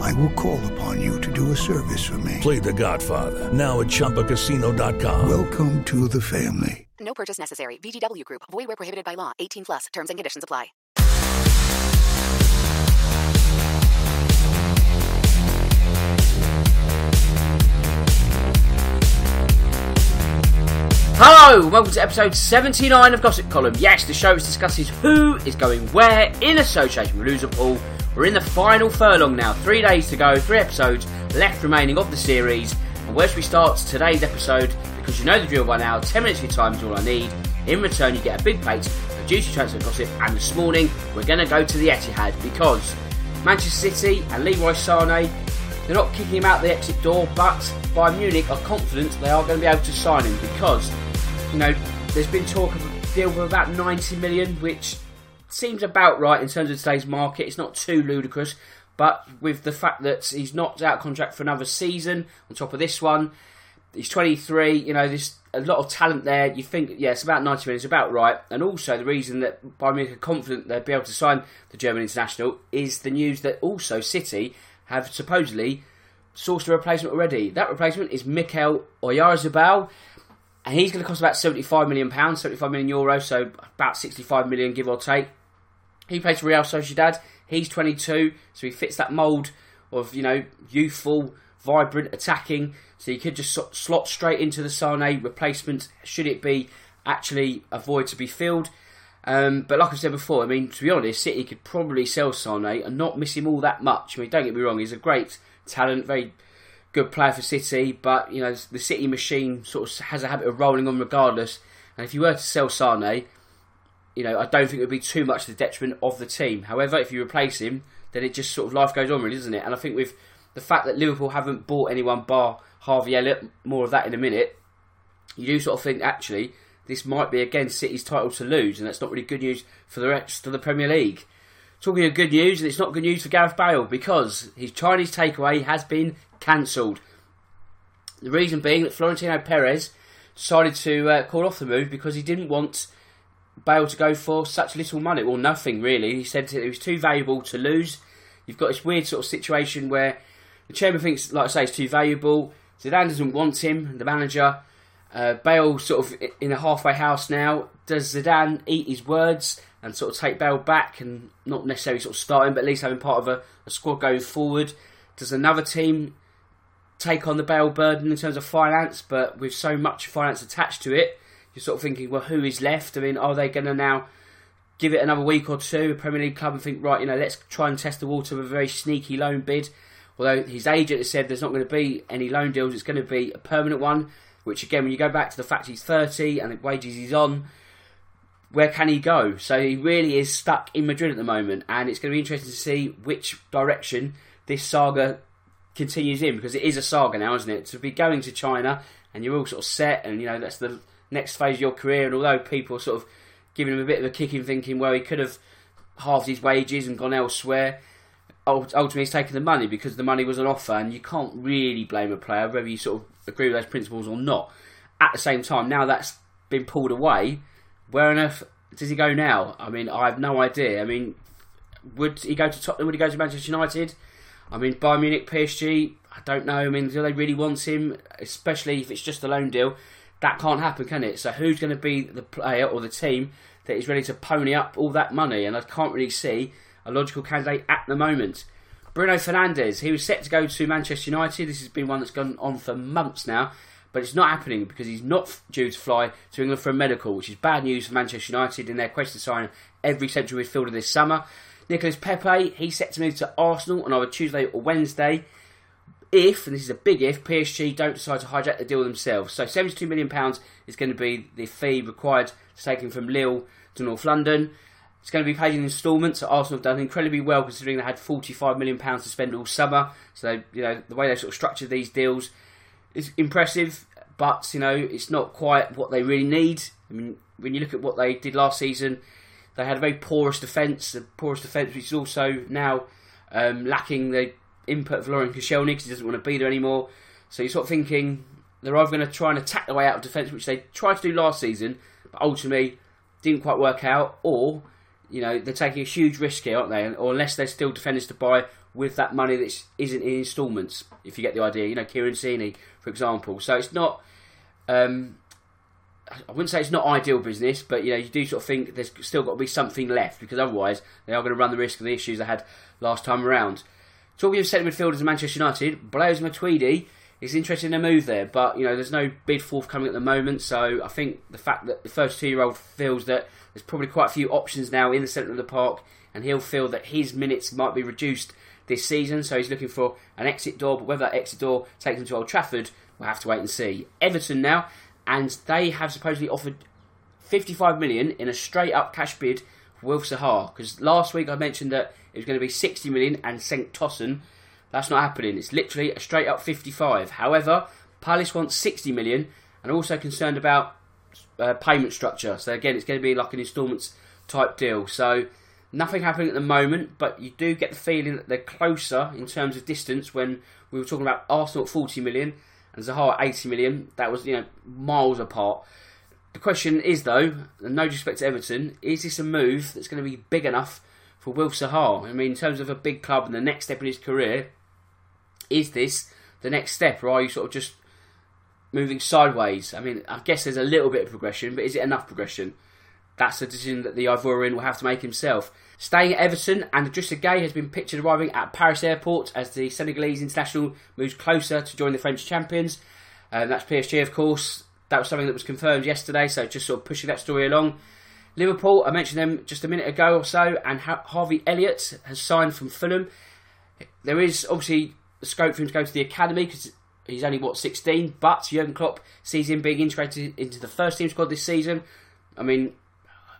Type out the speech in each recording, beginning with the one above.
I will call upon you to do a service for me. Play The Godfather now at ChumbaCasino.com. Welcome to the family. No purchase necessary. VGW Group. Void where prohibited by law. 18 plus. Terms and conditions apply. Hello, welcome to episode 79 of Gossip Column. Yes, the show discusses who is going where in association with Liverpool. We're in the final furlong now, three days to go, three episodes left remaining of the series. And where should we start today's episode? Because you know the drill by now, 10 minutes of your time is all I need. In return, you get a big plate of juicy transfer gossip. And this morning, we're going to go to the Etihad because Manchester City and Leroy Sane they're not kicking him out the exit door, but Bayern Munich are confident they are going to be able to sign him because, you know, there's been talk of a deal for about 90 million, which seems about right in terms of today's market. It's not too ludicrous, but with the fact that he's not out contract for another season on top of this one, he's 23. You know, there's a lot of talent there. You think, yeah, it's about 90 million. It's about right. And also the reason that Bayern Munich are confident they'll be able to sign the German international is the news that also City have supposedly sourced a replacement already. That replacement is Mikel Oyarzabal, and he's going to cost about 75 million pounds, 75 million euros, so about 65 million give or take. He plays for Real Sociedad. He's 22, so he fits that mould of you know youthful, vibrant, attacking. So he could just slot straight into the Sane replacement. Should it be actually a void to be filled? Um, but like I said before, I mean, to be honest, City could probably sell Sane and not miss him all that much. I mean, don't get me wrong, he's a great talent, very good player for City, but, you know, the City machine sort of has a habit of rolling on regardless. And if you were to sell Sane, you know, I don't think it would be too much to the detriment of the team. However, if you replace him, then it just sort of life goes on, really, doesn't it? And I think with the fact that Liverpool haven't bought anyone bar Harvey Elliott, more of that in a minute, you do sort of think, actually, this might be again City's title to lose, and that's not really good news for the rest of the Premier League. Talking of good news, and it's not good news for Gareth Bale because his Chinese takeaway has been cancelled. The reason being that Florentino Perez decided to uh, call off the move because he didn't want Bale to go for such little money. Well, nothing really. He said it was too valuable to lose. You've got this weird sort of situation where the chairman thinks, like I say, it's too valuable. Zidane doesn't want him, the manager. Uh, Bale sort of in a halfway house now. Does Zidane eat his words and sort of take Bale back and not necessarily sort of start him, but at least having part of a, a squad going forward? Does another team take on the Bale burden in terms of finance, but with so much finance attached to it, you're sort of thinking, well, who is left? I mean, are they going to now give it another week or two, a Premier League club, and think, right, you know, let's try and test the water with a very sneaky loan bid? Although his agent has said there's not going to be any loan deals, it's going to be a permanent one. Which again, when you go back to the fact he's 30 and the wages he's on, where can he go? So he really is stuck in Madrid at the moment, and it's going to be interesting to see which direction this saga continues in because it is a saga now, isn't it? To be going to China and you're all sort of set, and you know that's the next phase of your career. And although people are sort of giving him a bit of a kick in thinking, well, he could have halved his wages and gone elsewhere. Ultimately, he's taken the money because the money was an offer, and you can't really blame a player whether you sort of agree with those principles or not. At the same time, now that's been pulled away, where on earth does he go now? I mean, I have no idea. I mean, would he go to Tottenham? Would he go to Manchester United? I mean, Bayern Munich, PSG. I don't know. I mean, do they really want him? Especially if it's just a loan deal, that can't happen, can it? So who's going to be the player or the team that is ready to pony up all that money? And I can't really see a logical candidate at the moment. Bruno Fernandes, he was set to go to Manchester United. This has been one that's gone on for months now, but it's not happening because he's not due to fly to England for a medical, which is bad news for Manchester United in their quest to sign every central midfielder this summer. Nicolas Pepe, he's set to move to Arsenal on either Tuesday or Wednesday. If, and this is a big if, PSG don't decide to hijack the deal themselves. So £72 million is going to be the fee required to take him from Lille to North London. It's going to be paid in instalments. Arsenal have done incredibly well considering they had £45 million to spend all summer. So, you know, the way they sort of structured these deals is impressive, but, you know, it's not quite what they really need. I mean, when you look at what they did last season, they had a very porous defence, the poorest defence, which is also now um, lacking the input of Laurent Koscielny because he doesn't want to be there anymore. So you're sort of thinking they're either going to try and attack the way out of defence, which they tried to do last season, but ultimately didn't quite work out, or you know they're taking a huge risk here, aren't they? Or unless they're still defenders to buy with that money that isn't in instalments, if you get the idea. You know, Kieran Tierney, for example. So it's not. Um, I wouldn't say it's not ideal business, but you know you do sort of think there's still got to be something left because otherwise they are going to run the risk of the issues they had last time around. Talking of centre midfielders in Manchester United, Blaise Matuidi is interested in a move there, but you know there's no bid forthcoming at the moment. So I think the fact that the 32-year-old feels that there's probably quite a few options now in the centre of the park, and he'll feel that his minutes might be reduced this season. So he's looking for an exit door, but whether that exit door takes him to Old Trafford, we'll have to wait and see. Everton now and they have supposedly offered 55 million in a straight up cash bid for Wilf Zaha. Because last week I mentioned that it was going to be 60 million and Cenk Tosun. That's not happening. It's literally a straight up 55. However, Palace wants 60 million and also concerned about uh, payment structure. So again, it's going to be like an instalments type deal. So nothing happening at the moment, but you do get the feeling that they're closer in terms of distance when we were talking about Arsenal at 40 million and Zaha at 80 million. That was, you know, miles apart. The question is, though, and no disrespect to Everton, is this a move that's going to be big enough for Wilf Zaha? I mean, in terms of a big club and the next step in his career, is this the next step, or are you sort of just moving sideways? I mean, I guess there's a little bit of progression, but is it enough progression? That's a decision that the Ivorian will have to make himself. Staying at Everton, and Idrissa Gueye has been pictured arriving at Paris airport as the Senegalese international moves closer to join the French champions. Um, that's PSG, of course. That was something that was confirmed yesterday, so just sort of pushing that story along. Liverpool, I mentioned them just a minute ago or so, and Harvey Elliott has signed from Fulham. There is obviously scope for him to go to the academy because he's only what 16, but Jurgen Klopp sees him being integrated into the first team squad this season. I mean,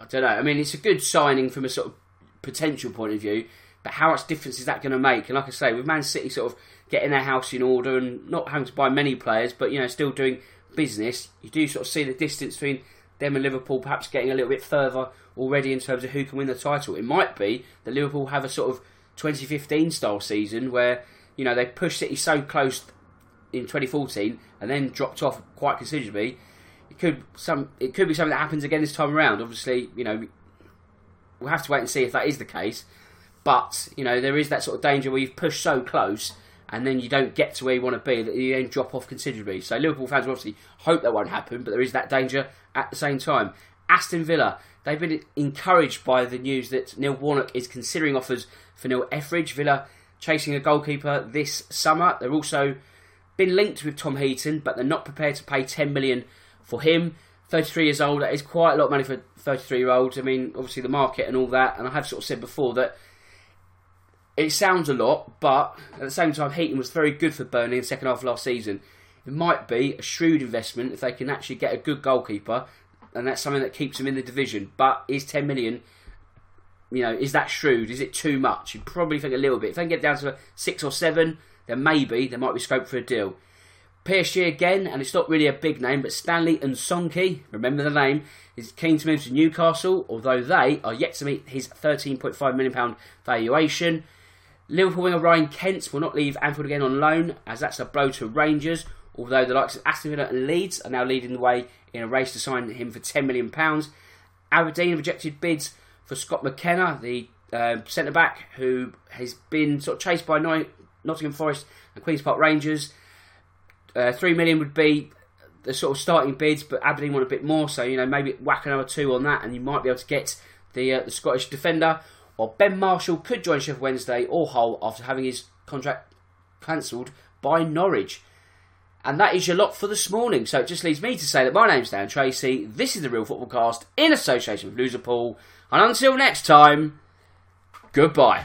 I don't know. I mean, it's a good signing from a sort of potential point of view, but how much difference is that going to make? And like I say, with Man City sort of getting their house in order and not having to buy many players, but you know, still doing business, you do sort of see the distance between them and Liverpool perhaps getting a little bit further already in terms of who can win the title. It might be that Liverpool have a sort of 2015 style season where you know they pushed City so close in 2014 and then dropped off quite considerably. It could some it could be something that happens again this time around. Obviously, you know we'll have to wait and see if that is the case. But you know, there is that sort of danger where you've pushed so close and then you don't get to where you want to be that you then drop off considerably. So Liverpool fans obviously hope that won't happen, but there is that danger at the same time. Aston Villa, they've been encouraged by the news that Neil Warnock is considering offers for Neil Etheridge. Villa chasing a goalkeeper this summer. They're also been linked with Tom Heaton, but they're not prepared to pay 10 million for him. 33 years old, that is quite a lot of money for 33 year olds. I mean, obviously the market and all that, and I have sort of said before that it sounds a lot, but at the same time, Heaton was very good for Burnley in the second half of last season. It might be a shrewd investment if they can actually get a good goalkeeper, and that's something that keeps them in the division. But is 10 million, you know, is that shrewd? Is it too much? You probably think a little bit. If they can get down to six or seven, then maybe there might be scope for a deal. PSG again, and it's not really a big name, but Stanley N'Soki, remember the name, is keen to move to Newcastle, although they are yet to meet his £13.5 million valuation. Liverpool winger Ryan Kent will not leave Anfield again on loan, as that's a blow to Rangers, although the likes of Aston Villa and Leeds are now leading the way in a race to sign him for £10 million. Aberdeen rejected bids for Scott McKenna, the uh, centre back who has been sort of chased by Nottingham Forest and Queen's Park Rangers. Uh, Three million would be the sort of starting bids, but Aberdeen want a bit more, so you know maybe whack another two on that, and you might be able to get the uh, the Scottish defender. Or Ben Marshall could join Sheffield Wednesday or Hull after having his contract cancelled by Norwich. And that is your lot for this morning. So it just leaves me to say that my name's Dan Tracy. This is the Real Football Cast in association with Loserpool. And until next time, goodbye.